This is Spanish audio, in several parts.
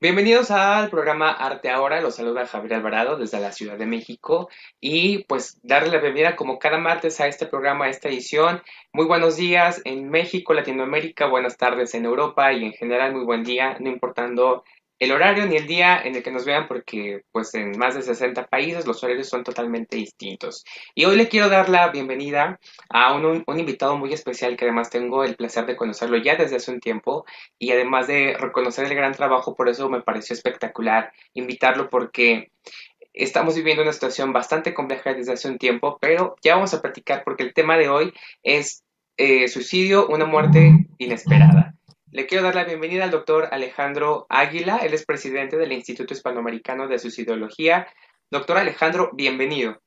Bienvenidos al programa Arte Ahora, los saluda Javier Alvarado desde la Ciudad de México y pues darle la bienvenida como cada martes a este programa, a esta edición. Muy buenos días en México, Latinoamérica, buenas tardes en Europa y en general muy buen día, no importando el horario ni el día en el que nos vean porque pues en más de 60 países los horarios son totalmente distintos. Y hoy le quiero dar la bienvenida a un, invitado muy especial que además tengo el placer de conocerlo ya desde hace un tiempo y además de reconocer el gran trabajo, por eso me pareció espectacular invitarlo porque estamos viviendo una situación bastante compleja desde hace un tiempo, pero ya vamos a platicar porque el tema de hoy es eh, suicidio, una muerte inesperada. Le quiero dar la bienvenida al doctor Alejandro Águila, él es presidente del Instituto Hispanoamericano de Suicidología. Doctor Alejandro, bienvenido.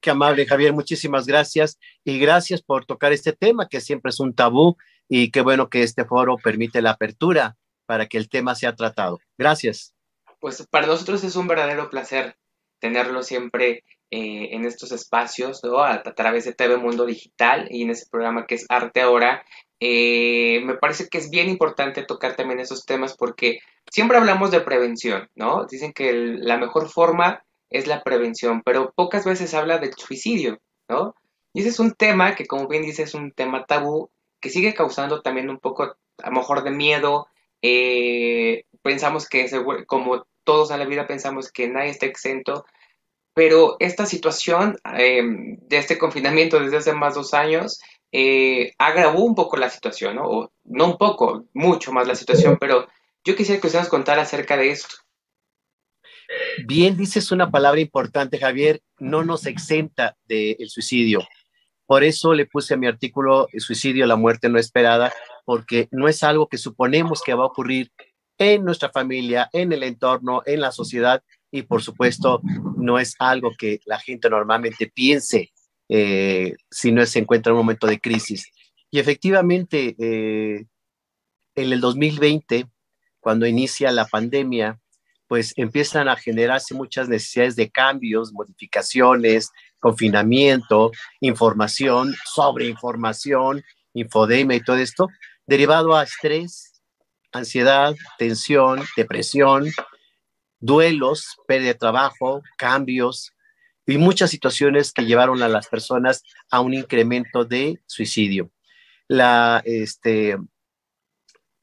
Qué amable, Javier, muchísimas gracias y gracias por tocar este tema que siempre es un tabú y qué bueno que este foro permite la apertura para que el tema sea tratado. Gracias. Pues para nosotros es un verdadero placer tenerlo siempre eh, en estos espacios, ¿no? a, través de TV Mundo Digital y en ese programa que es Arte Ahora, eh, me parece que es bien importante tocar también esos temas porque siempre hablamos de prevención, ¿no? Dicen que la mejor forma es la prevención, pero pocas veces habla del suicidio, ¿no? Y ese es un tema que, como bien dice, es un tema tabú que sigue causando también un poco, a lo mejor, de miedo. Eh, pensamos que, como todos en la vida, pensamos que nadie está exento, pero esta situación eh, de este confinamiento desde hace más dos años eh, agravó un poco la situación, ¿no? O, no un poco, mucho más la situación, pero yo quisiera que usted nos contara acerca de esto. Bien, dices una palabra importante, Javier, no nos exenta del suicidio. Por eso le puse a mi artículo el suicidio, la muerte no esperada, porque no es algo que suponemos que va a ocurrir en nuestra familia, en el entorno, en la sociedad, y por supuesto no es algo que la gente normalmente piense eh, si no se encuentra en un momento de crisis. Y efectivamente, eh, en el 2020, cuando inicia la pandemia, pues empiezan a generarse muchas necesidades de cambios, modificaciones, confinamiento, información, sobreinformación, infodemia y todo esto, derivado a estrés, ansiedad, tensión, depresión, duelos, pérdida de trabajo, cambios, y muchas situaciones que llevaron a las personas a un incremento de suicidio. Este,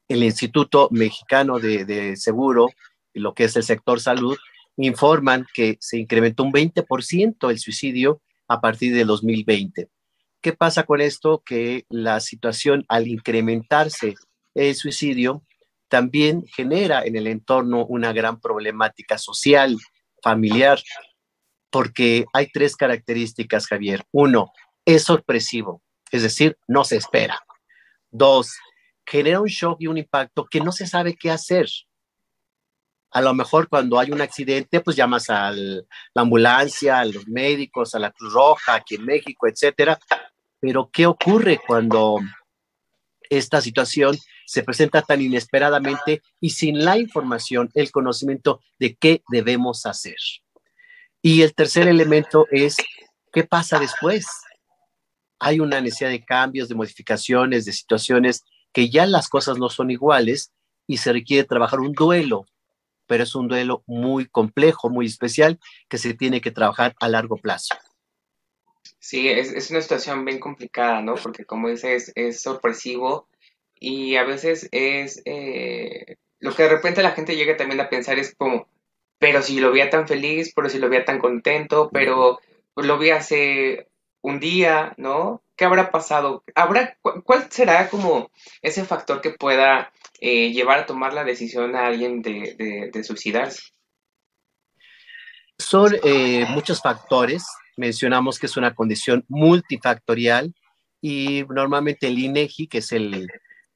el Instituto Mexicano de, de Seguro, lo que es el sector salud, informan que se incrementó un 20% el suicidio a partir de 2020. ¿Qué pasa con esto? Que la situación al incrementarse el suicidio también genera en el entorno una gran problemática social, familiar, porque hay tres características, Javier. Uno, es sorpresivo, es decir, no se espera. Dos, genera un shock y un impacto que no se sabe qué hacer. A lo mejor cuando hay un accidente, pues llamas a la ambulancia, a los médicos, a la Cruz Roja, aquí en México, etcétera. Pero ¿qué ocurre cuando esta situación se presenta tan inesperadamente y sin la información, el conocimiento de qué debemos hacer? Y el tercer elemento es, ¿qué pasa después? Hay una necesidad de cambios, de modificaciones, de situaciones que ya las cosas no son iguales y se requiere trabajar un duelo, pero es un duelo muy complejo, muy especial, que se tiene que trabajar a largo plazo. Sí, es, una situación bien complicada, ¿no? Porque como dices, es sorpresivo y a veces es eh, lo que de repente la gente llega también a pensar es como, pero si lo veía tan feliz, pero si lo veía tan contento, pero lo vi hace un día, ¿no? ¿Qué habrá pasado? ¿Habrá, ¿Cuál será como ese factor que pueda eh, llevar a tomar la decisión a alguien de, suicidarse? Son eh, muchos factores. Mencionamos que es una condición multifactorial y normalmente el INEGI, que es el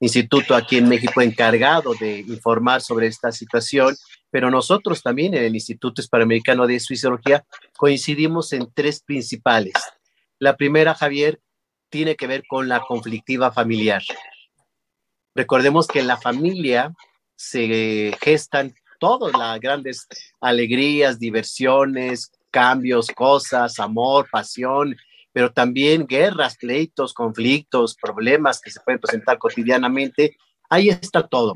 instituto aquí en México encargado de informar sobre esta situación, pero nosotros también en el Instituto Hispanoamericano de Suicidología coincidimos en tres principales. La primera, Javier, tiene que ver con la conflictiva familiar. Recordemos que en la familia se gestan todas las grandes alegrías, diversiones, cambios, cosas, amor, pasión, pero también guerras, pleitos, conflictos, problemas que se pueden presentar cotidianamente, ahí está todo.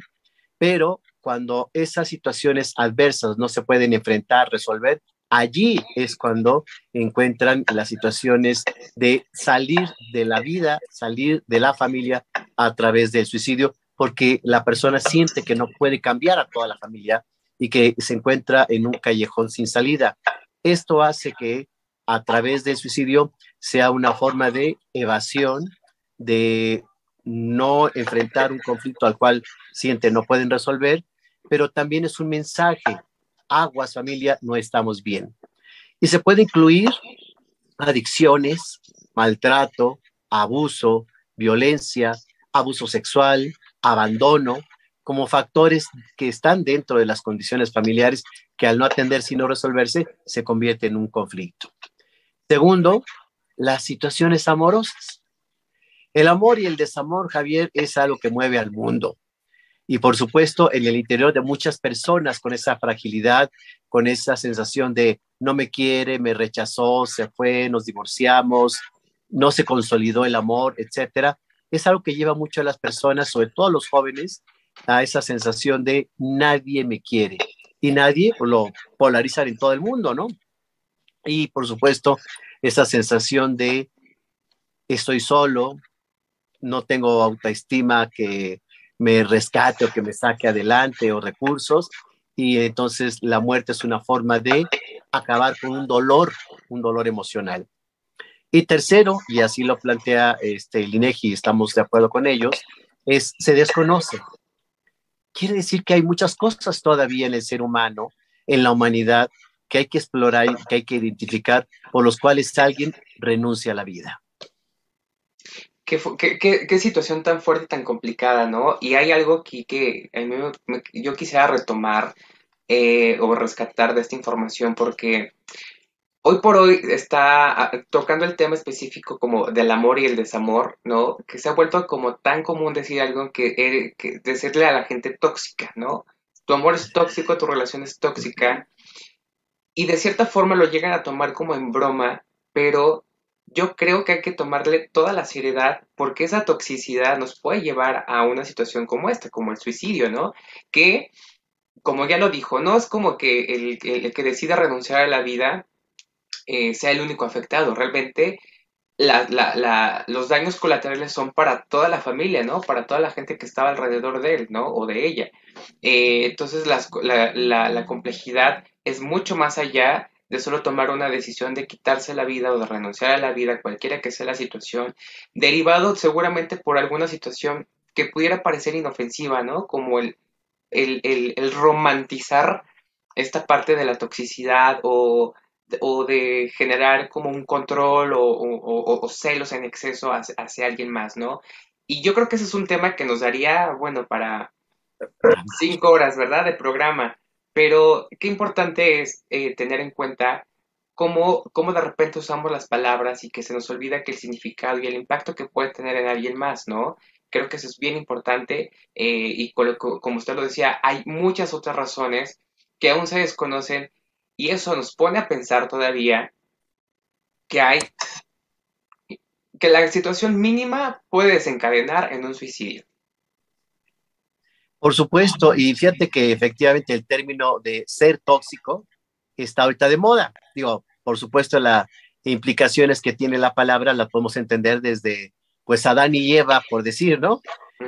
Pero cuando esas situaciones adversas no se pueden enfrentar, resolver, allí es cuando encuentran las situaciones de salir de la vida, salir de la familia a través del suicidio, porque la persona siente que no puede cambiar a toda la familia y que se encuentra en un callejón sin salida. Esto hace que a través del suicidio sea una forma de evasión, de no enfrentar un conflicto al cual siente no pueden resolver, pero también es un mensaje, aguas familia, no estamos bien. Y se puede incluir adicciones, maltrato, abuso, violencia, abuso sexual, abandono, como factores que están dentro de las condiciones familiares que al no atenderse y no resolverse se convierte en un conflicto. Segundo, las situaciones amorosas. El amor y el desamor, Javier, es algo que mueve al mundo. Y por supuesto, en el interior de muchas personas con esa fragilidad, con esa sensación de no me quiere, me rechazó, se fue, nos divorciamos, no se consolidó el amor, etcétera, es algo que lleva mucho a las personas, sobre todo a los jóvenes, a esa sensación de nadie me quiere. Y nadie lo polarizan en todo el mundo, ¿no? Y por supuesto, esa sensación de estoy solo, no tengo autoestima que me rescate o que me saque adelante o recursos. Y entonces la muerte es una forma de acabar con un dolor, un dolor emocional. Y tercero, y así lo plantea este, el INEGI, estamos de acuerdo con ellos, es se desconoce. Quiere decir que hay muchas cosas todavía en el ser humano, en la humanidad, que hay que explorar, que hay que identificar, por los cuales alguien renuncia a la vida. Qué, qué, qué, situación tan fuerte, tan complicada, ¿no? Y hay algo aquí que a mí yo quisiera retomar eh, o rescatar de esta información porque hoy por hoy está tocando el tema específico como del amor y el desamor, ¿no? Que se ha vuelto como tan común decir algo que, que decirle a la gente tóxica, ¿no? Tu amor es tóxico, tu relación es tóxica. Y de cierta forma lo llegan a tomar como en broma, pero yo creo que hay que tomarle toda la seriedad porque esa toxicidad nos puede llevar a una situación como esta, como el suicidio, ¿no? Que, como ya lo dijo, no es como que el, que decida renunciar a la vida eh, sea el único afectado, realmente los daños colaterales son para toda la familia, ¿no? Para toda la gente que estaba alrededor de él, ¿no? O de ella. Eh, entonces la complejidad es mucho más allá de solo tomar una decisión de quitarse la vida o de renunciar a la vida, cualquiera que sea la situación, derivado seguramente por alguna situación que pudiera parecer inofensiva, ¿no? Como el, el, romantizar esta parte de la toxicidad o, de generar como un control o, celos en exceso hacia, hacia, alguien más, ¿no? Y yo creo que ese es un tema que nos daría, bueno, para cinco horas, ¿verdad? De programa. Pero qué importante es eh, tener en cuenta cómo, cómo, de repente usamos las palabras y que se nos olvida que el significado y el impacto que puede tener en alguien más, ¿no? Creo que eso es bien importante eh, y como usted lo decía, hay muchas otras razones que aún se desconocen y eso nos pone a pensar todavía que hay que la situación mínima puede desencadenar en un suicidio. Por supuesto, y fíjate que efectivamente el término de ser tóxico está ahorita de moda. Digo, por supuesto, las implicaciones que tiene la palabra las podemos entender desde, pues, Adán y Eva, por decir, ¿no?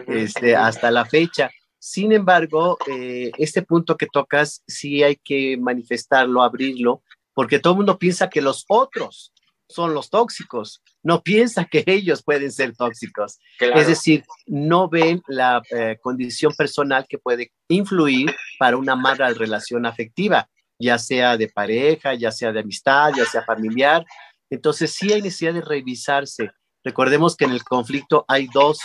Este, hasta la fecha. Sin embargo, eh, este punto que tocas, sí hay que manifestarlo, abrirlo, porque todo el mundo piensa que los otros son los tóxicos, no piensa que ellos pueden ser tóxicos. Es decir, no ven la eh, condición personal que puede influir para una mala relación afectiva, ya sea de pareja, ya sea de amistad, ya sea familiar. Entonces sí hay necesidad de revisarse. Recordemos que en el conflicto hay dos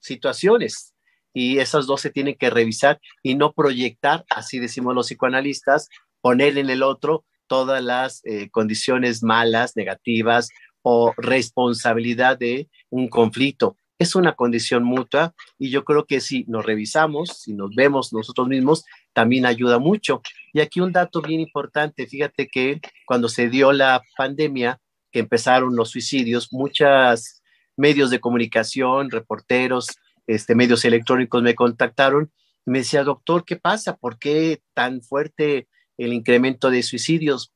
situaciones y esas dos se tienen que revisar y no proyectar, así decimos los psicoanalistas, poner en el otro todas las eh, condiciones malas, negativas o responsabilidad de un conflicto. Es una condición mutua y yo creo que si nos revisamos, si nos vemos nosotros mismos, también ayuda mucho. Y aquí un dato bien importante, fíjate que cuando se dio la pandemia, que empezaron los suicidios, muchos medios de comunicación, reporteros, este, medios electrónicos me contactaron y me decía, doctor, ¿qué pasa? ¿Por qué tan fuerte el incremento de suicidios?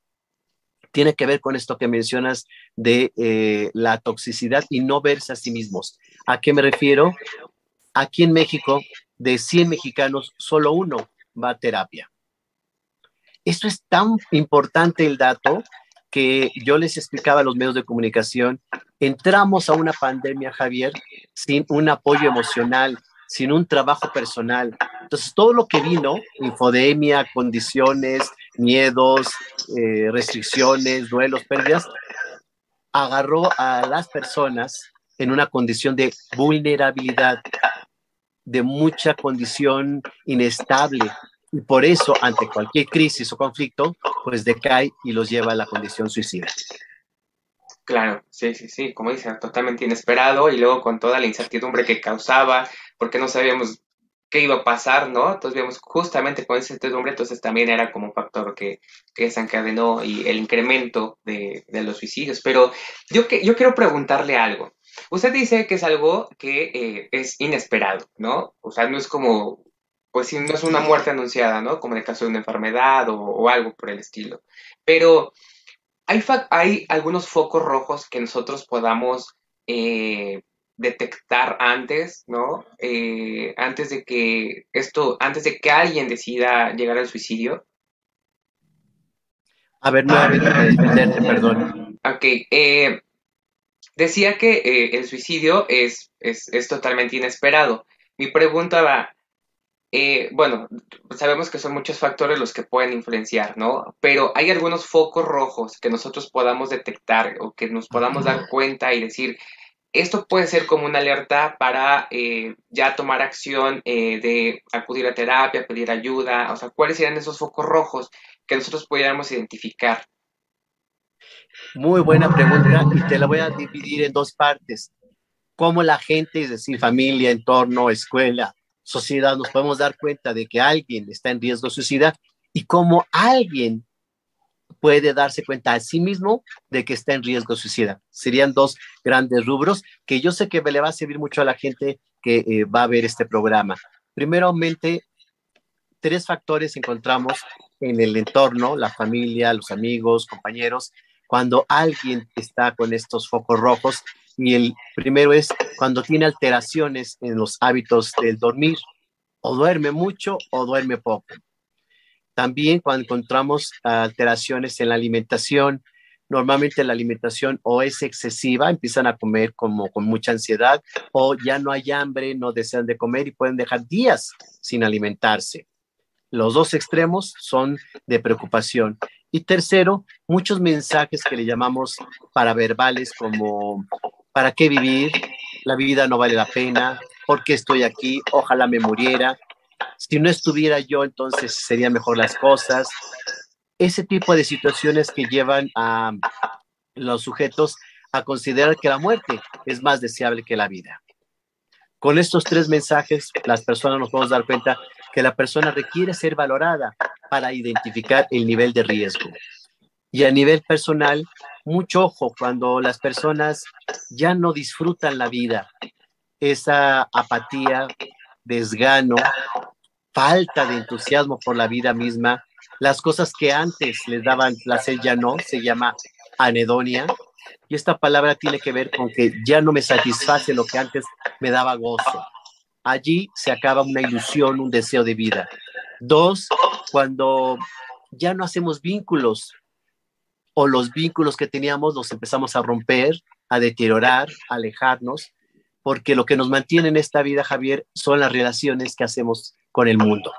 Tiene que ver con esto que mencionas de eh, la toxicidad y no verse a sí mismos. ¿A qué me refiero? Aquí en México, de 100 mexicanos, solo uno va a terapia. Esto es tan importante el dato que yo les explicaba a los medios de comunicación, entramos a una pandemia, Javier, sin un apoyo emocional, sin un trabajo personal. Entonces, todo lo que vino, infodemia, condiciones, miedos, eh, restricciones, duelos, pérdidas, agarró a las personas en una condición de vulnerabilidad, de mucha condición inestable, y por eso ante cualquier crisis o conflicto, pues decae y los lleva a la condición suicida. Claro, sí, sí, sí, como dice, totalmente inesperado y luego con toda la incertidumbre que causaba, porque no sabíamos qué iba a pasar, ¿no? Entonces vimos justamente con esa incertidumbre, entonces también era como un factor que, que desencadenó y el incremento de, de, los suicidios. Pero yo, que, yo quiero preguntarle algo. Usted dice que es algo que eh, es inesperado, ¿no? O sea, no es como pues no es una muerte anunciada, ¿no? Como en el caso de una enfermedad o, algo por el estilo. Pero hay, hay, algunos focos rojos que nosotros podamos eh, detectar antes, ¿no? Eh, antes de que esto, antes de que alguien decida llegar al suicidio. A ver, nuevamente, perdón. Ok, eh, decía que el suicidio es, es, es totalmente inesperado. Mi pregunta va, eh, bueno, sabemos que son muchos factores los que pueden influenciar, ¿no? Pero hay algunos focos rojos que nosotros podamos detectar o que nos podamos dar cuenta y decir, esto puede ser como una alerta para eh, ya tomar acción eh, de acudir a terapia, pedir ayuda, o sea, ¿cuáles serían esos focos rojos que nosotros pudiéramos identificar? Muy buena pregunta y te la voy a dividir en dos partes. Cómo la gente, es decir, familia, entorno, escuela, sociedad nos podemos dar cuenta de que alguien está en riesgo de suicida y cómo alguien puede darse cuenta a sí mismo de que está en riesgo suicida. Serían dos grandes rubros que yo sé que le va a servir mucho a la gente que eh, va a ver este programa. Primeramente, tres factores encontramos en el entorno, la familia, los amigos, compañeros, cuando alguien está con estos focos rojos y el primero es cuando tiene alteraciones en los hábitos del dormir, o duerme mucho o duerme poco. También cuando encontramos alteraciones en la alimentación, normalmente la alimentación o es excesiva, empiezan a comer como con mucha ansiedad, o ya no hay hambre, no desean de comer y pueden dejar días sin alimentarse. Los dos extremos son de preocupación. Y tercero, muchos mensajes que le llamamos paraverbales como ¿Para qué vivir? La vida no vale la pena. ¿Por qué estoy aquí? Ojalá me muriera. Si no estuviera yo, entonces serían mejor las cosas. Ese tipo de situaciones que llevan a los sujetos a considerar que la muerte es más deseable que la vida. Con estos tres mensajes, las personas nos podemos dar cuenta que la persona requiere ser valorada para identificar el nivel de riesgo. Y a nivel personal, mucho ojo cuando las personas ya no disfrutan la vida, esa apatía, desgano, falta de entusiasmo por la vida misma, las cosas que antes les daban placer ya no, se llama anedonia. Y esta palabra tiene que ver con que ya no me satisface lo que antes me daba gozo. Allí se acaba una ilusión, un deseo de vida. Dos, cuando ya no hacemos vínculos o los vínculos que teníamos los empezamos a romper, a deteriorar, a alejarnos, porque lo que nos mantiene en esta vida, Javier, son las relaciones que hacemos con el mundo.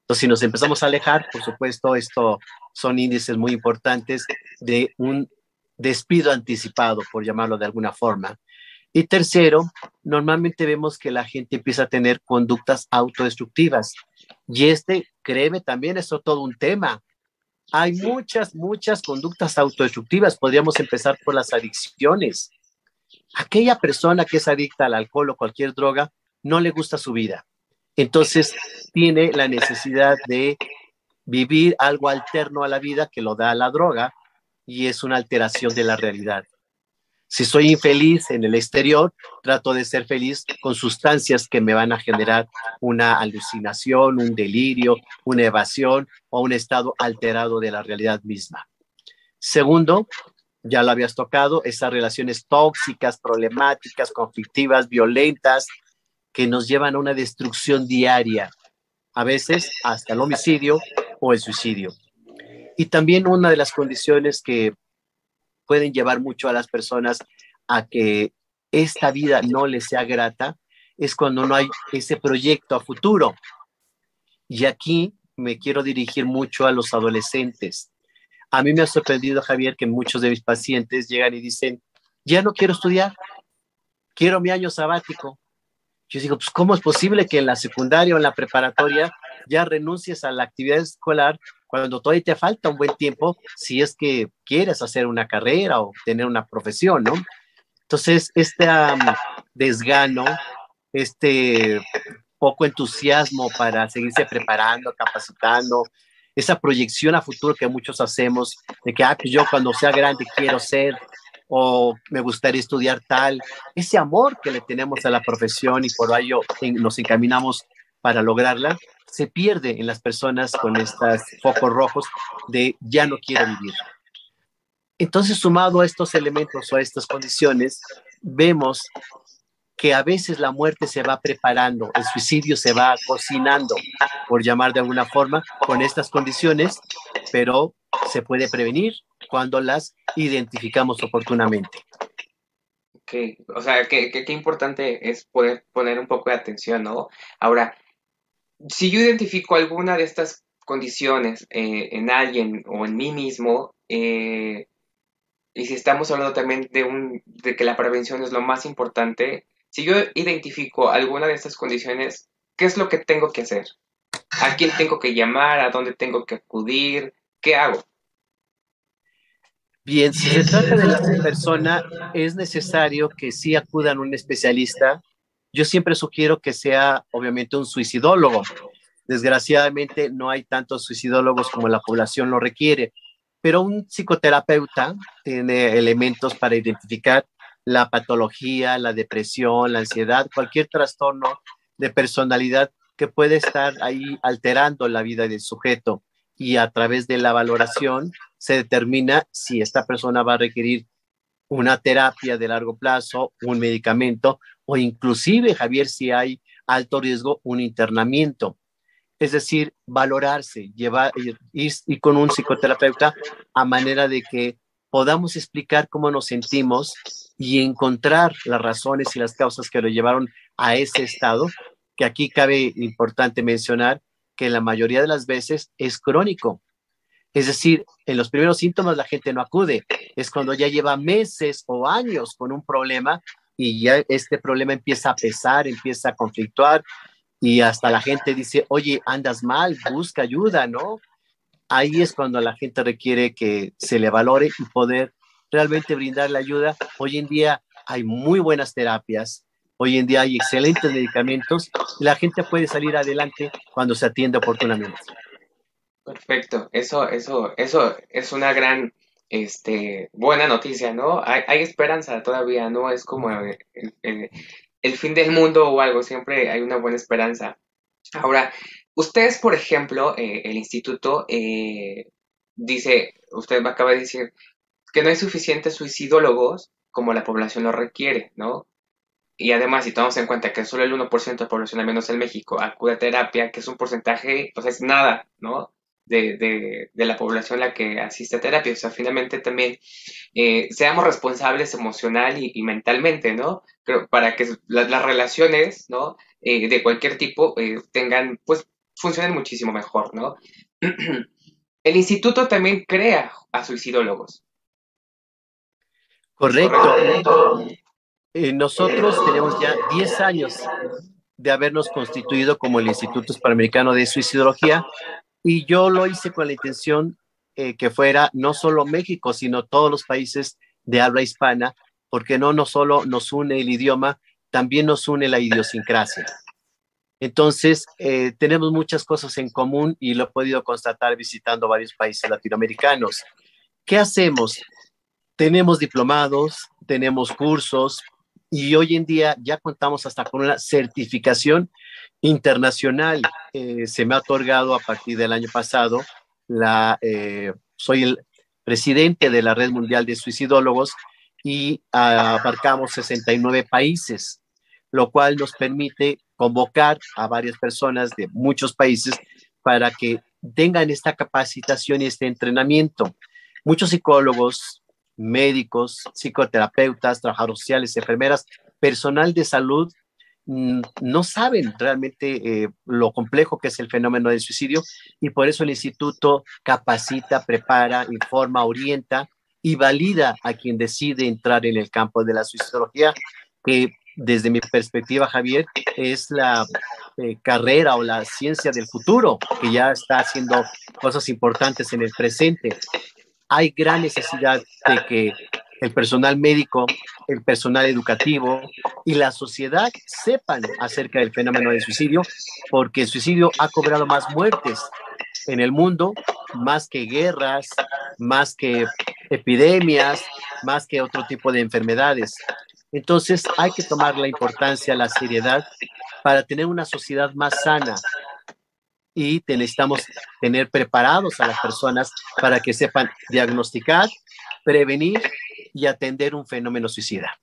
Entonces, si nos empezamos a alejar, por supuesto, esto son índices muy importantes de un despido anticipado, por llamarlo de alguna forma. Y tercero, normalmente vemos que la gente empieza a tener conductas autodestructivas. Y este, créeme, también es todo un tema, hay muchas, muchas conductas autodestructivas. Podríamos empezar por las adicciones. Aquella persona que es adicta al alcohol o cualquier droga no le gusta su vida. Entonces tiene la necesidad de vivir algo alterno a la vida que lo da la droga y es una alteración de la realidad. Si soy infeliz en el exterior, trato de ser feliz con sustancias que me van a generar una alucinación, un delirio, una evasión o un estado alterado de la realidad misma. Segundo, ya lo habías tocado, esas relaciones tóxicas, problemáticas, conflictivas, violentas, que nos llevan a una destrucción diaria, a veces hasta el homicidio o el suicidio. Y también una de las condiciones que pueden llevar mucho a las personas a que esta vida no les sea grata es cuando no hay ese proyecto a futuro. Y aquí me quiero dirigir mucho a los adolescentes. A mí me ha sorprendido, Javier, que muchos de mis pacientes llegan y dicen, ya no quiero estudiar, quiero mi año sabático. Yo digo, pues ¿cómo es posible que en la secundaria o en la preparatoria ya renuncies a la actividad escolar cuando todavía te falta un buen tiempo si es que quieres hacer una carrera o tener una profesión, ¿no? Entonces, este desgano, este poco entusiasmo para seguirse preparando, capacitando, esa proyección a futuro que muchos hacemos de que, ah, pues yo cuando sea grande quiero ser o me gustaría estudiar tal, ese amor que le tenemos a la profesión y por ello nos encaminamos para lograrla, se pierde en las personas con estos focos rojos de ya no quiero vivir. Entonces, sumado a estos elementos o a estas condiciones, vemos que a veces la muerte se va preparando, el suicidio se va cocinando, por llamar de alguna forma, con estas condiciones, pero se puede prevenir cuando las identificamos oportunamente. Ok, o sea, qué, qué importante es poder poner un poco de atención, ¿no? Ahora, si yo identifico alguna de estas condiciones eh, en alguien o en mí mismo, eh, y si estamos hablando también de, un, de que la prevención es lo más importante, si yo identifico alguna de estas condiciones, ¿qué es lo que tengo que hacer? ¿A quién tengo que llamar? ¿A dónde tengo que acudir? ¿Qué hago? Bien, si se trata de la persona, es necesario que sí acudan a un especialista yo siempre sugiero que sea, obviamente, un suicidólogo. Desgraciadamente, no hay tantos suicidólogos como la población lo requiere, pero un psicoterapeuta tiene elementos para identificar la patología, la depresión, la ansiedad, cualquier trastorno de personalidad que puede estar ahí alterando la vida del sujeto. Y a través de la valoración se determina si esta persona va a requerir una terapia de largo plazo, un medicamento o inclusive, Javier, si hay alto riesgo, un internamiento. Es decir, valorarse, llevar, ir, con un psicoterapeuta a manera de que podamos explicar cómo nos sentimos y encontrar las razones y las causas que lo llevaron a ese estado, que aquí cabe importante mencionar que la mayoría de las veces es crónico. Es decir, en los primeros síntomas la gente no acude, es cuando ya lleva meses o años con un problema y ya este problema empieza a pesar, empieza a conflictuar y hasta la gente dice, oye, andas mal, busca ayuda, ¿no? Ahí es cuando la gente requiere que se le valore y poder realmente brindar la ayuda. Hoy en día hay muy buenas terapias, hoy en día hay excelentes medicamentos y la gente puede salir adelante cuando se atiende oportunamente. Perfecto, eso, eso, eso es una gran este, buena noticia, ¿no? Hay, esperanza todavía, no es como el, fin del mundo o algo, siempre hay una buena esperanza. Ahora, ustedes, por ejemplo, eh, el instituto eh, dice, usted acaba de decir que no hay suficientes suicidólogos como la población lo requiere, ¿no? Y además, si tomamos en cuenta que solo el 1% de la población, al menos en México, acude a terapia, que es un porcentaje, pues es nada, ¿no? De, la población la que asiste a terapia. O sea, finalmente también eh, seamos responsables emocional y, mentalmente, ¿no? Para que las relaciones, ¿no? Eh, de cualquier tipo eh, tengan, pues, funcionen muchísimo mejor, ¿no? El instituto también crea a suicidólogos. Correcto. nosotros tenemos ya 10 años de habernos constituido como el Instituto Hispanoamericano de Suicidología y yo lo hice con la intención eh, que fuera no solo México, sino todos los países de habla hispana, porque no, no solo nos une el idioma, también nos une la idiosincrasia. Entonces, eh, tenemos muchas cosas en común y lo he podido constatar visitando varios países latinoamericanos. ¿Qué hacemos? Tenemos diplomados, tenemos cursos y hoy en día ya contamos hasta con una certificación internacional. Eh, se me ha otorgado a partir del año pasado eh, soy el presidente de la Red Mundial de Suicidólogos y abarcamos 69 países, lo cual nos permite convocar a varias personas de muchos países para que tengan esta capacitación y este entrenamiento. Muchos psicólogos, médicos, psicoterapeutas, trabajadores sociales, enfermeras, personal de salud mm, no saben realmente eh, lo complejo que es el fenómeno del suicidio y por eso el instituto capacita, prepara, informa, orienta y valida a quien decide entrar en el campo de la suicidología, que desde mi perspectiva, Javier, es la eh, carrera o la ciencia del futuro, que ya está haciendo cosas importantes en el presente. Hay gran necesidad de que el personal médico, el personal educativo y la sociedad sepan acerca del fenómeno del suicidio, porque el suicidio ha cobrado más muertes en el mundo, más que guerras, más que epidemias, más que otro tipo de enfermedades. Entonces hay que tomar la importancia, la seriedad para tener una sociedad más sana y necesitamos tener preparados a las personas para que sepan diagnosticar, prevenir y atender un fenómeno suicida.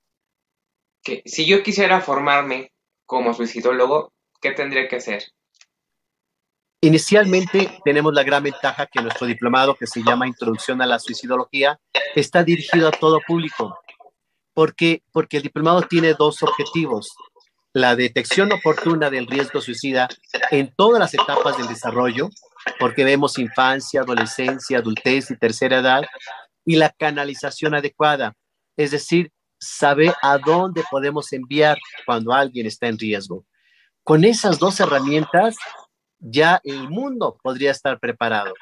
Si yo quisiera formarme como suicidólogo, ¿qué tendría que hacer? Inicialmente tenemos la gran ventaja que nuestro diplomado, que se llama Introducción a la Suicidología, está dirigido a todo público. ¿Por qué? Porque el diplomado tiene dos objetivos. La detección oportuna del riesgo suicida en todas las etapas del desarrollo, porque vemos infancia, adolescencia, adultez y tercera edad, y la canalización adecuada, es decir, saber a dónde podemos enviar cuando alguien está en riesgo. Con esas dos herramientas, ya el mundo podría estar preparado.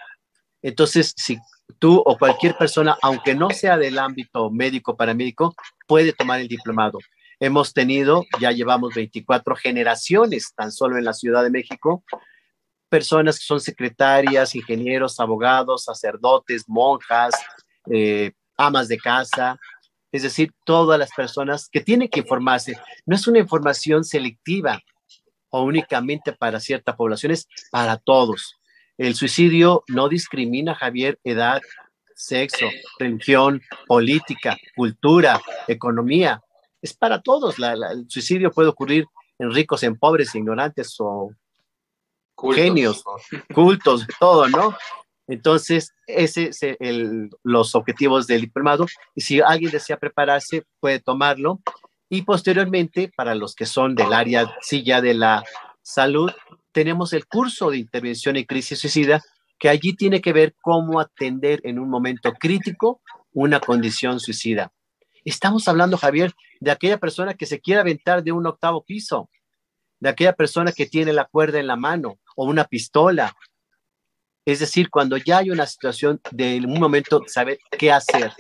Entonces, si tú o cualquier persona, aunque no sea del ámbito médico paramédico, puede tomar el diplomado. Hemos tenido, ya llevamos 24 generaciones tan solo en la Ciudad de México, personas que son secretarias, ingenieros, abogados, sacerdotes, monjas, eh, amas de casa, es decir, todas las personas que tienen que informarse. No es una información selectiva o únicamente para cierta población, es para todos. El suicidio no discrimina, Javier, edad, sexo, religión, política, cultura, economía. Es para todos. el suicidio puede ocurrir en ricos, en pobres, ignorantes o genios, cultos, todo, ¿no? Entonces, ese son los objetivos del diplomado. Y si alguien desea prepararse, puede tomarlo. Y posteriormente, para los que son del área, ya de la salud, tenemos el curso de intervención en crisis suicida, que allí tiene que ver cómo atender en un momento crítico una condición suicida. Estamos hablando, Javier, de aquella persona que se quiere aventar de un octavo piso, de aquella persona que tiene la cuerda en la mano o una pistola es decir, cuando ya hay una situación de un momento, saber qué hacer.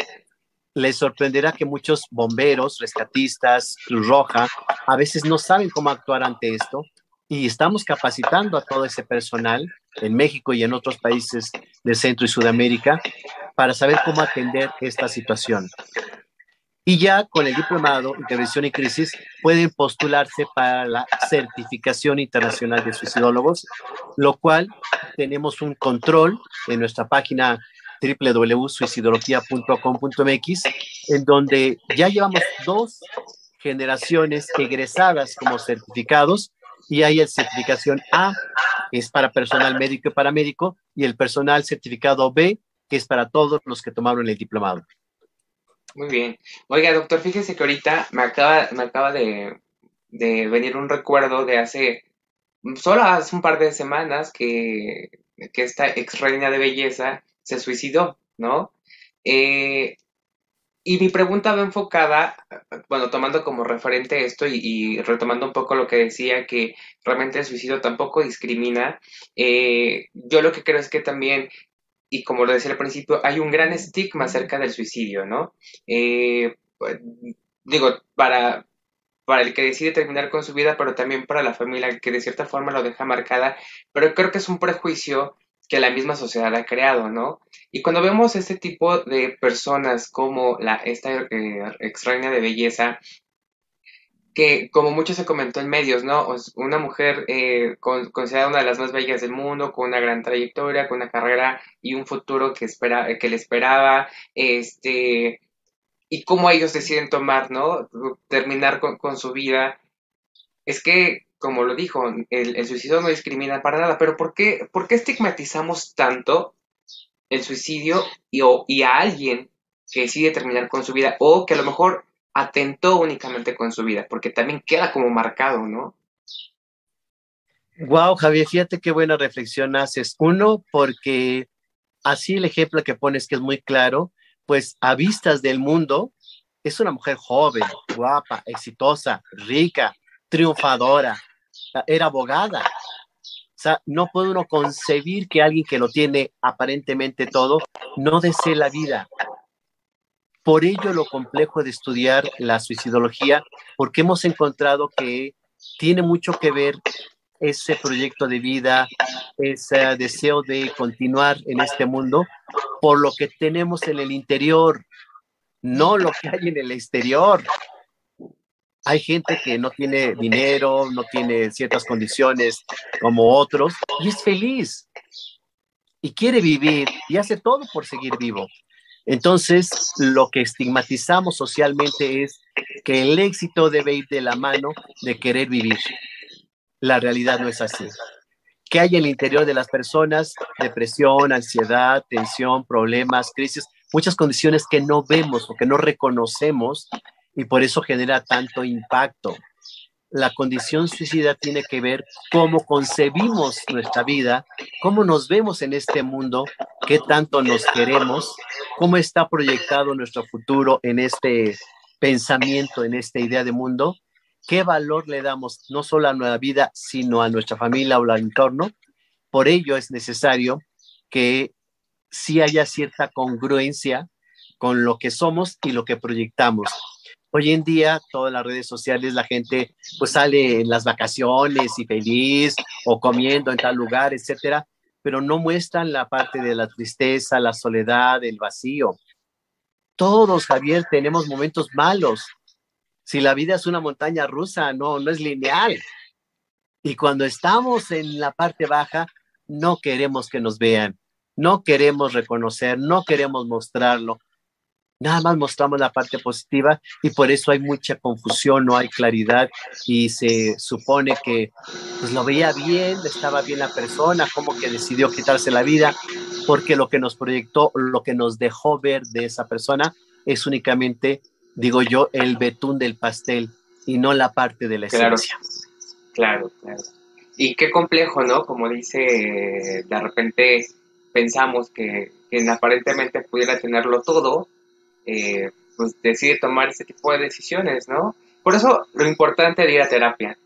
Les sorprenderá que muchos bomberos, rescatistas, Cruz Roja, a veces no saben cómo actuar ante esto y estamos capacitando a todo ese personal en México y en otros países de Centro y Sudamérica para saber cómo atender esta situación. Y ya con el diplomado Intervención y Crisis pueden postularse para la certificación internacional de suicidólogos, lo cual tenemos un control en nuestra página www.suicidología.com.mx, en donde ya llevamos dos generaciones egresadas como certificados y hay el certificación A, que es para personal médico y paramédico, y el personal certificado B, que es para todos los que tomaron el diplomado. Muy bien. Oiga, doctor, fíjese que ahorita me acaba, me acaba de, venir un recuerdo de hace, solo hace un par de semanas que, esta ex reina de belleza se suicidó, ¿no? Eh, y mi pregunta va enfocada, bueno, tomando como referente esto y, retomando un poco lo que decía, que realmente el suicidio tampoco discrimina, eh, yo lo que creo es que también y como lo decía al principio, hay un gran estigma acerca del suicidio, ¿no? Eh, pues, digo, para, para el que decide terminar con su vida, pero también para la familia que de cierta forma lo deja marcada, pero creo que es un prejuicio que la misma sociedad ha creado, ¿no? Y cuando vemos este tipo de personas como la, esta eh, extraña de belleza, que como mucho se comentó en medios, ¿no? Una mujer eh, considerada una de las más bellas del mundo, con una gran trayectoria, con una carrera y un futuro que, espera, que le esperaba, este, y cómo ellos deciden tomar, ¿no? Terminar con, su vida. Es que, como lo dijo, el, suicidio no discrimina para nada, pero ¿por qué, por qué estigmatizamos tanto el suicidio y, y a alguien que decide terminar con su vida o que a lo mejor atentó únicamente con su vida, porque también queda como marcado, ¿no? Wow, Javier, fíjate qué buena reflexión haces. Uno, porque así el ejemplo que pones que es muy claro, pues a vistas del mundo, es una mujer joven, guapa, exitosa, rica, triunfadora, era abogada. O sea, no puede uno concebir que alguien que lo tiene aparentemente todo no desee la vida. Por ello lo complejo de estudiar la suicidología, porque hemos encontrado que tiene mucho que ver ese proyecto de vida, ese deseo de continuar en este mundo, por lo que tenemos en el interior, no lo que hay en el exterior. Hay gente que no tiene dinero, no tiene ciertas condiciones como otros y es feliz y quiere vivir y hace todo por seguir vivo. Entonces, lo que estigmatizamos socialmente es que el éxito debe ir de la mano de querer vivir. La realidad no es así. ¿Qué hay en el interior de las personas? Depresión, ansiedad, tensión, problemas, crisis, muchas condiciones que no vemos o que no reconocemos y por eso genera tanto impacto. La condición suicida tiene que ver cómo concebimos nuestra vida, cómo nos vemos en este mundo, qué tanto nos queremos cómo está proyectado nuestro futuro en este pensamiento, en esta idea de mundo, qué valor le damos no solo a nuestra vida, sino a nuestra familia o al entorno. Por ello es necesario que sí haya cierta congruencia con lo que somos y lo que proyectamos. Hoy en día, todas las redes sociales, la gente pues sale en las vacaciones y feliz o comiendo en tal lugar, etcétera, pero no muestran la parte de la tristeza, la soledad, el vacío. Todos, Javier, tenemos momentos malos. Si la vida es una montaña rusa, no, no es lineal. Y cuando estamos en la parte baja, no queremos que nos vean, no queremos reconocer, no queremos mostrarlo, Nada más mostramos la parte positiva y por eso hay mucha confusión, no hay claridad y se supone que pues lo veía bien, estaba bien la persona, como que decidió quitarse la vida, porque lo que nos proyectó, lo que nos dejó ver de esa persona es únicamente, digo yo, el betún del pastel y no la parte de la esencia. Claro, claro. Y qué complejo, ¿no? Como dice, de repente pensamos que quien aparentemente pudiera tenerlo todo, eh, pues decide tomar este tipo de decisiones, ¿no? Por eso lo importante de ir a terapia.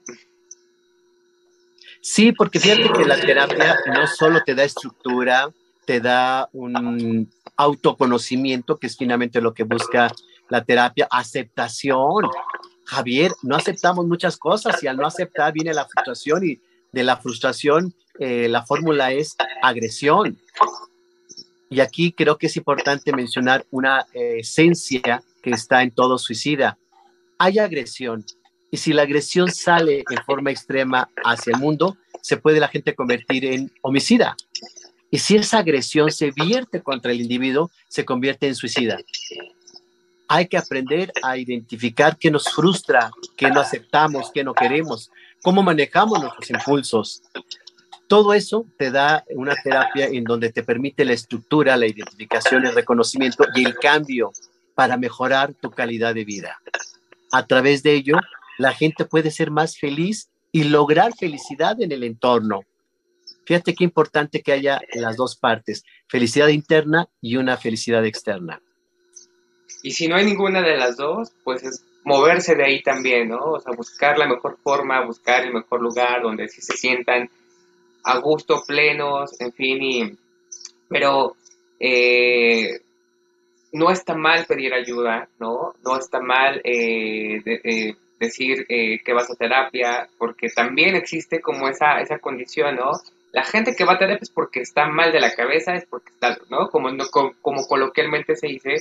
Sí, porque fíjate que la terapia no solo te da estructura, te da un autoconocimiento, que es finalmente lo que busca la terapia, aceptación. Javier, no aceptamos muchas cosas y al no aceptar viene la frustración y de la frustración eh, la fórmula es agresión. Y aquí creo que es importante mencionar una eh, esencia que está en todo suicida. Hay agresión. Y si la agresión sale en forma extrema hacia el mundo, se puede la gente convertir en homicida. Y si esa agresión se vierte contra el individuo, se convierte en suicida. Hay que aprender a identificar qué nos frustra, qué no aceptamos, qué no queremos, cómo manejamos nuestros impulsos. Todo eso te da una terapia en donde te permite la estructura, la identificación, el reconocimiento y el cambio para mejorar tu calidad de vida. A través de ello, la gente puede ser más feliz y lograr felicidad en el entorno. Fíjate qué importante que haya las dos partes, felicidad interna y una felicidad externa. Y si no hay ninguna de las dos, pues es moverse de ahí también, ¿no? O sea, buscar la mejor forma, buscar el mejor lugar donde sí se sientan a gusto, plenos, en fin, y, pero eh, no está mal pedir ayuda, ¿no? No está mal eh, eh, decir que vas a terapia, porque también existe como esa, esa condición, ¿no? la gente que va a terapia es porque está mal de la cabeza, es porque está, ¿no? Como, no, como, coloquialmente se dice,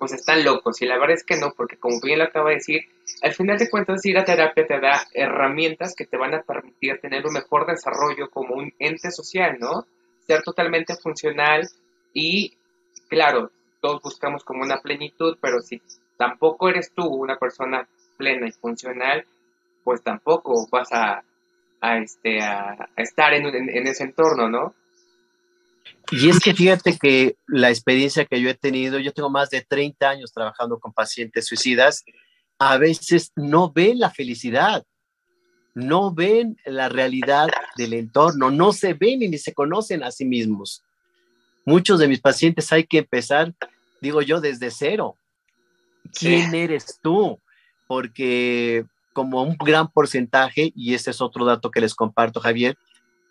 pues están locos. Y la verdad es que no, porque como bien lo acaba de decir, al final de cuentas ir a terapia te da herramientas que te van a permitir tener un mejor desarrollo como un ente social, ¿no? Ser totalmente funcional y, claro, todos buscamos como una plenitud, pero si tampoco eres tú una persona plena y funcional, pues tampoco vas a este, a, estar en, en, ese entorno, ¿no? Y es que fíjate que la experiencia que yo he tenido, yo tengo más de 30 años trabajando con pacientes suicidas, a veces no ven la felicidad, no ven la realidad del entorno, no se ven y ni se conocen a sí mismos. Muchos de mis pacientes hay que empezar, digo yo, desde cero. ¿Quién eres tú? Porque como un gran porcentaje, y ese es otro dato que les comparto, Javier,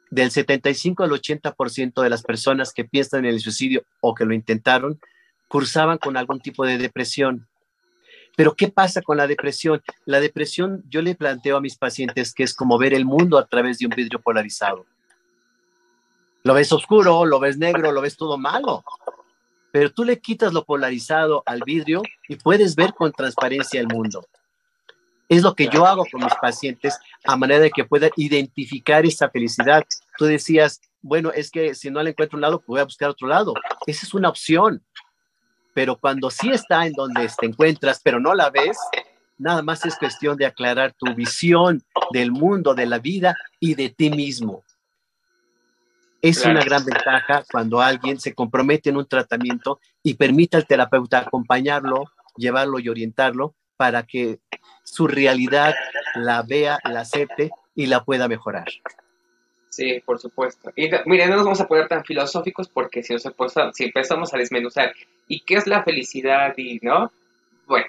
del 75 al 80% de las personas que piensan en el suicidio o que lo intentaron, cursaban con algún tipo de depresión. Pero ¿qué pasa con la depresión? La depresión yo le planteo a mis pacientes que es como ver el mundo a través de un vidrio polarizado. Lo ves oscuro, lo ves negro, lo ves todo malo. Pero tú le quitas lo polarizado al vidrio y puedes ver con transparencia el mundo. Es lo que yo hago con mis pacientes a manera de que puedan identificar esa felicidad. Tú decías, bueno, es que si no la encuentro un lado, pues voy a buscar otro lado. Esa es una opción. Pero cuando sí está en donde te encuentras, pero no la ves, nada más es cuestión de aclarar tu visión del mundo, de la vida y de ti mismo. Es una gran ventaja cuando alguien se compromete en un tratamiento y permite al terapeuta acompañarlo, llevarlo y orientarlo para que su realidad la vea, la acepte y la pueda mejorar. Sí, por supuesto. Y mire, no nos vamos a poner tan filosóficos porque si, nos empezamos a desmenuzar, ¿y qué es la felicidad? Y, ¿no? Bueno,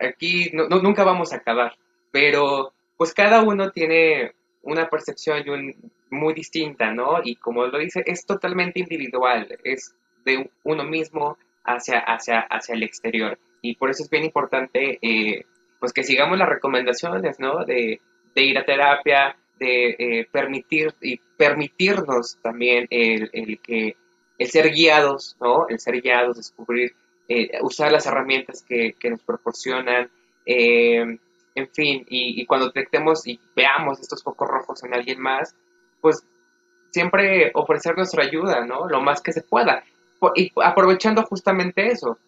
aquí nunca vamos a acabar, pero pues cada uno tiene una percepción muy distinta, ¿no? Y como lo dice, es totalmente individual, es de uno mismo hacia, hacia, hacia el exterior. Y por eso es bien importante eh, pues que sigamos las recomendaciones, ¿no? De, ir a terapia, de eh, permitir y permitirnos también el, que el ser guiados, ¿no? El ser guiados, descubrir, eh, usar las herramientas que, nos proporcionan, en fin, y, cuando detectemos y veamos estos focos rojos en alguien más, pues siempre ofrecer nuestra ayuda, ¿no? Lo más que se pueda. Y aprovechando justamente eso,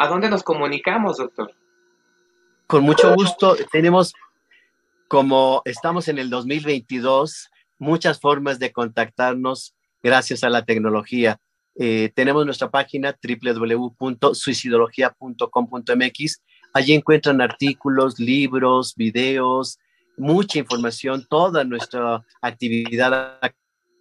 ¿A dónde nos comunicamos, doctor? Con mucho gusto. Tenemos, como estamos en el 2022, muchas formas de contactarnos gracias a la tecnología. Eh, tenemos nuestra página www.suicidología.com.mx. Allí encuentran artículos, libros, videos, mucha información, toda nuestra actividad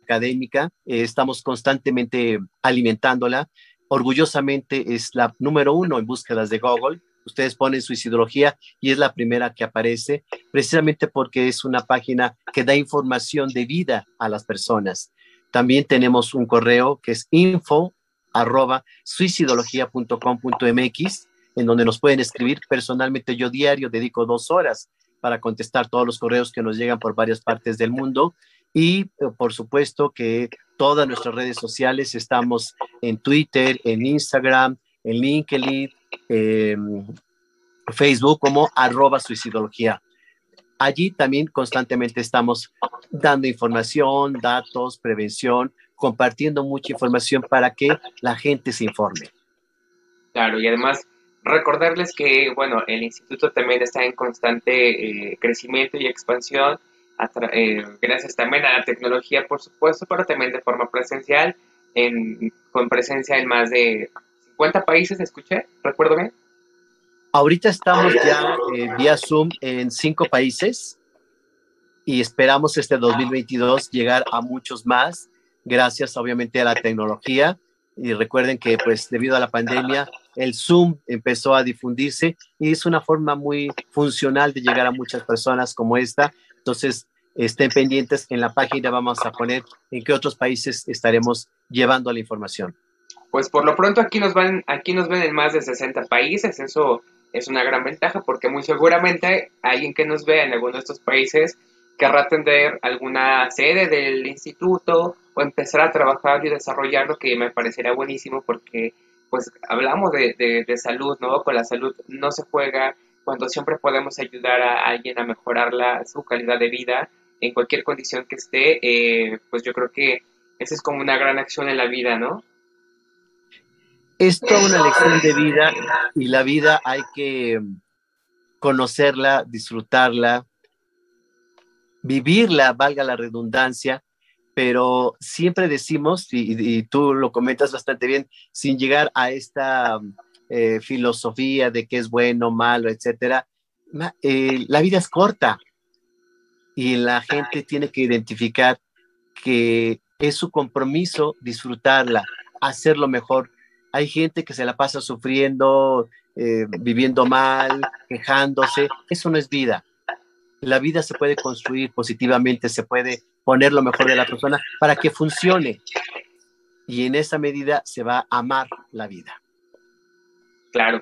académica. Eh, estamos constantemente alimentándola orgullosamente es la número uno en búsquedas de Google. Ustedes ponen suicidología y es la primera que aparece, precisamente porque es una página que da información de vida a las personas. También tenemos un correo que es info arroba suicidología.com.mx, en donde nos pueden escribir. Personalmente yo diario dedico dos horas para contestar todos los correos que nos llegan por varias partes del mundo. Y eh, por supuesto que todas nuestras redes sociales. Estamos en Twitter, en Instagram, en LinkedIn, Facebook como arroba suicidología. Allí también constantemente estamos dando información, datos, prevención, compartiendo mucha información para que la gente se informe. Claro, y además recordarles que, bueno, el instituto también está en constante eh, crecimiento y expansión eh, gracias también a la tecnología, por supuesto, pero también de forma presencial, en, con presencia en más de 50 países, escuché, recuerdo bien. Ahorita estamos ya eh, vía Zoom en cinco países y esperamos este 2022 llegar a muchos más, gracias obviamente a la tecnología. Y recuerden que pues debido a la pandemia, el Zoom empezó a difundirse y es una forma muy funcional de llegar a muchas personas como esta. Entonces, estén pendientes, en la página vamos a poner en qué otros países estaremos llevando la información. Pues por lo pronto aquí nos van, aquí nos ven en más de 60 países, eso es una gran ventaja porque muy seguramente alguien que nos vea en alguno de estos países querrá atender alguna sede del instituto o empezar a trabajar y desarrollar lo que me parecería buenísimo porque pues hablamos de, de, salud, ¿no? Con la salud no se juega cuando siempre podemos ayudar a alguien a mejorar la, su calidad de vida en cualquier condición que esté, eh, pues yo creo que esa es como una gran acción en la vida, ¿no? Es toda una lección de vida y la vida hay que conocerla, disfrutarla, vivirla, valga la redundancia, pero siempre decimos, y, tú lo comentas bastante bien, sin llegar a esta eh, filosofía de qué es bueno, malo, etcétera, eh, la vida es corta y la gente tiene que identificar que es su compromiso disfrutarla, hacerlo mejor. Hay gente que se la pasa sufriendo, eh, viviendo mal, quejándose. Eso no es vida. La vida se puede construir positivamente, se puede poner lo mejor de la persona para que funcione. Y en esa medida se va a amar la vida. Claro.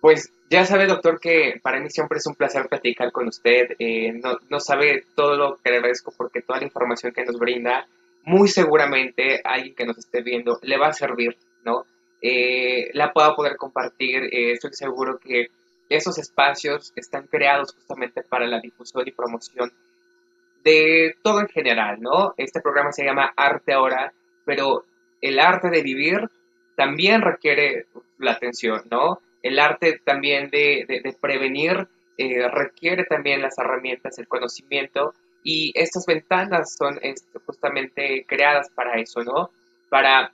Pues ya sabe, doctor, que para mí siempre es un placer platicar con usted. Eh, no, sabe todo lo que le agradezco porque toda la información que nos brinda, muy seguramente alguien que nos esté viendo le va a servir, ¿no? Eh, la pueda poder compartir. Eh, estoy seguro que esos espacios están creados justamente para la difusión y promoción de todo en general, ¿no? Este programa se llama Arte Ahora, pero el arte de vivir también requiere la atención, ¿no? El arte también de, prevenir eh, requiere también las herramientas, el conocimiento, y estas ventanas son justamente creadas para eso, ¿no? Para,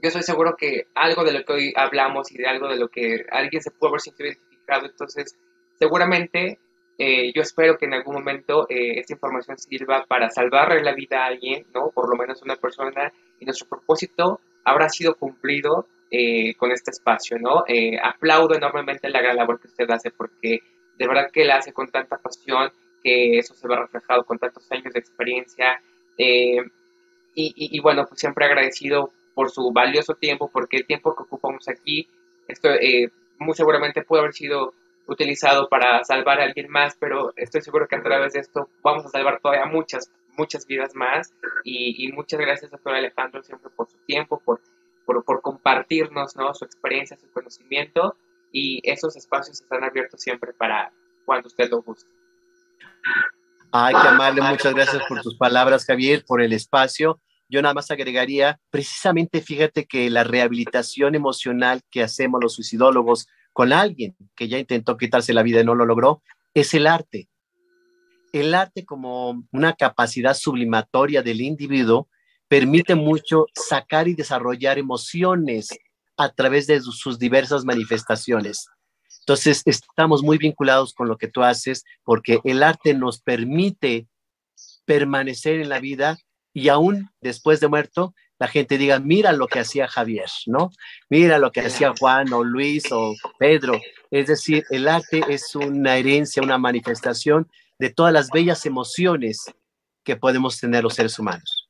yo estoy seguro que algo de lo que hoy hablamos y de algo de lo que alguien se puede haber sentido identificado, entonces seguramente eh, yo espero que en algún momento eh, esta información sirva para salvarle la vida a alguien, ¿no? Por lo menos una persona, y nuestro propósito habrá sido cumplido eh, con este espacio, ¿no? aplaudo enormemente la gran labor que usted hace porque de verdad que la hace con tanta pasión, que eso se ve reflejado con tantos años de experiencia. Y, y, y, bueno, pues siempre agradecido por su valioso tiempo, porque el tiempo que ocupamos aquí, esto muy seguramente puede haber sido utilizado para salvar a alguien más, pero estoy seguro que a través de esto vamos a salvar todavía muchas, muchas vidas más. Y, muchas gracias, doctor Alejandro, siempre por su tiempo, por, por, compartirnos ¿no? su experiencia, su conocimiento. Y esos espacios están abiertos siempre para cuando usted lo guste. Ay, qué amable, muchas gracias por tus palabras, Javier, por el espacio. Yo nada más agregaría, precisamente fíjate que la rehabilitación emocional que hacemos los suicidólogos con alguien que ya intentó quitarse la vida y no lo logró, es el arte. El arte como una capacidad sublimatoria del individuo permite mucho sacar y desarrollar emociones a través de sus diversas manifestaciones. Entonces, estamos muy vinculados con lo que tú haces porque el arte nos permite permanecer en la vida y aún después de muerto, la gente diga, mira lo que hacía Javier, ¿no? Mira lo que hacía Juan o Luis o Pedro. Es decir, el arte es una herencia, una manifestación de todas las bellas emociones que podemos tener los seres humanos.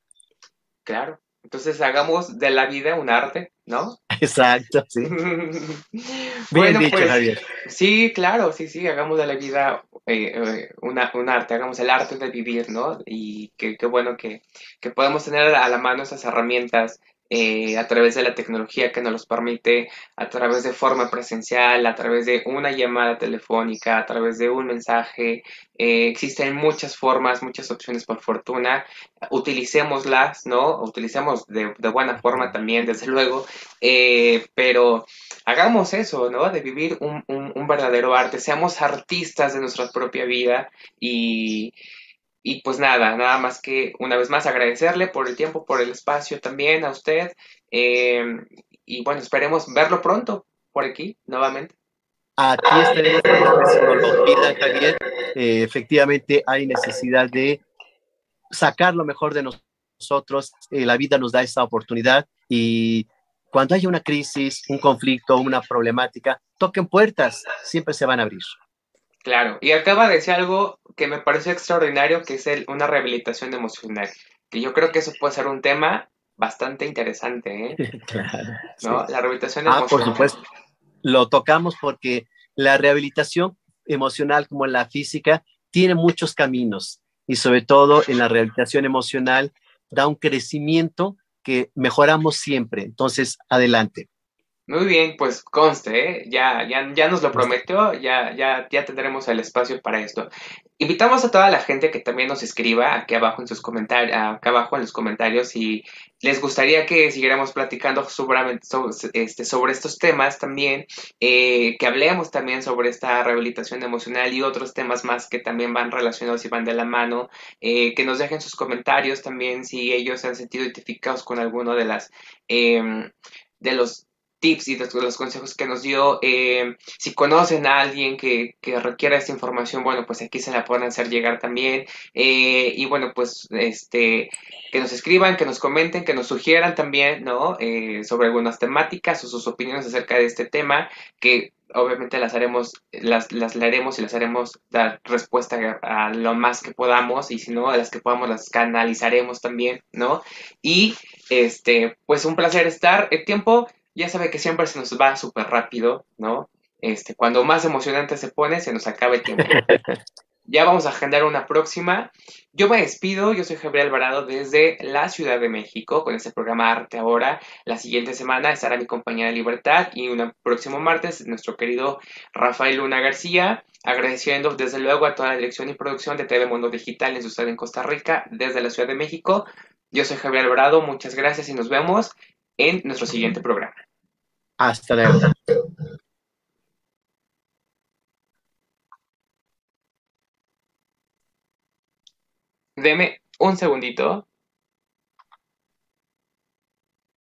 Claro. Entonces hagamos de la vida un arte, ¿no? Exacto, sí. Bien dicho, pues, Javier. Sí, claro, sí, sí, hagamos de la vida eh, eh, una, un arte, hagamos el arte de vivir, ¿no? Y qué, qué bueno que, que podemos tener a la mano esas herramientas eh, a través de la tecnología que nos los permite, a través de forma presencial, a través de una llamada telefónica, a través de un mensaje. Eh, existen muchas formas, muchas opciones por fortuna. Utilicémoslas, ¿no? Utilicemos de, buena forma también, desde luego. Eh, pero hagamos eso, ¿no? De vivir un, un verdadero arte. Seamos artistas de nuestra propia vida y y pues nada, nada más que una vez más agradecerle por el tiempo, por el espacio también a usted. Em, y bueno, esperemos verlo pronto por aquí nuevamente. Aquí estaremos cuando lo pida, Javier. Eh, efectivamente, hay necesidad de sacar lo mejor de nosotros. Eh, la vida nos da esa oportunidad y cuando haya una crisis, un conflicto, una problemática, toquen puertas, siempre se van a abrir. Claro, y acaba de decir algo que me pareció extraordinario, que es el, una rehabilitación emocional, que yo creo que eso puede ser un tema bastante interesante, ¿eh? Claro. ¿No? La rehabilitación emocional. Ah, por supuesto. Lo tocamos porque la rehabilitación emocional, como la física, tiene muchos caminos. y sobre todo en la rehabilitación emocional da un crecimiento que mejoramos siempre. Entonces, adelante. Muy bien, pues conste, ¿eh? ya, ya, ya nos lo prometió, ya, ya, ya tendremos el espacio para esto. Invitamos a toda la gente que también nos escriba aquí abajo en sus comentarios, acá abajo en los comentarios si les gustaría que siguiéramos platicando sobre, este, sobre estos temas también, eh, que hablemos también sobre esta rehabilitación emocional y otros temas más que también van relacionados y van de la mano, eh, que nos dejen sus comentarios también si ellos se han sentido identificados con alguno de las em, de los tips y los consejos que nos dio. Eh, si conocen a alguien que, requiera esta información, bueno, pues aquí se la pueden hacer llegar también. Eh, y bueno, pues este, que nos escriban, que nos comenten, que nos sugieran también, ¿no? Eh, sobre algunas temáticas o sus opiniones acerca de este tema, que obviamente las haremos, las, las leeremos y las haremos dar respuesta a, lo más que podamos y si no, a las que podamos las canalizaremos también, ¿no? Y este, pues un placer estar. El tiempo ya sabe que siempre se nos va súper rápido, ¿no? Este, cuando más emocionante se pone, se nos acaba el tiempo. ya vamos a agendar una próxima. Yo me despido, yo soy Gabriel Alvarado desde la Ciudad de México con este programa Arte Ahora. La siguiente semana estará mi compañera Libertad y un próximo martes nuestro querido Rafael Luna García, agradeciendo desde luego a toda la dirección y producción de TV Mundo Digital en su sede en Costa Rica desde la Ciudad de México. Yo soy Javier Alvarado, muchas gracias y nos vemos en nuestro siguiente programa. Hasta luego. Deme un segundito.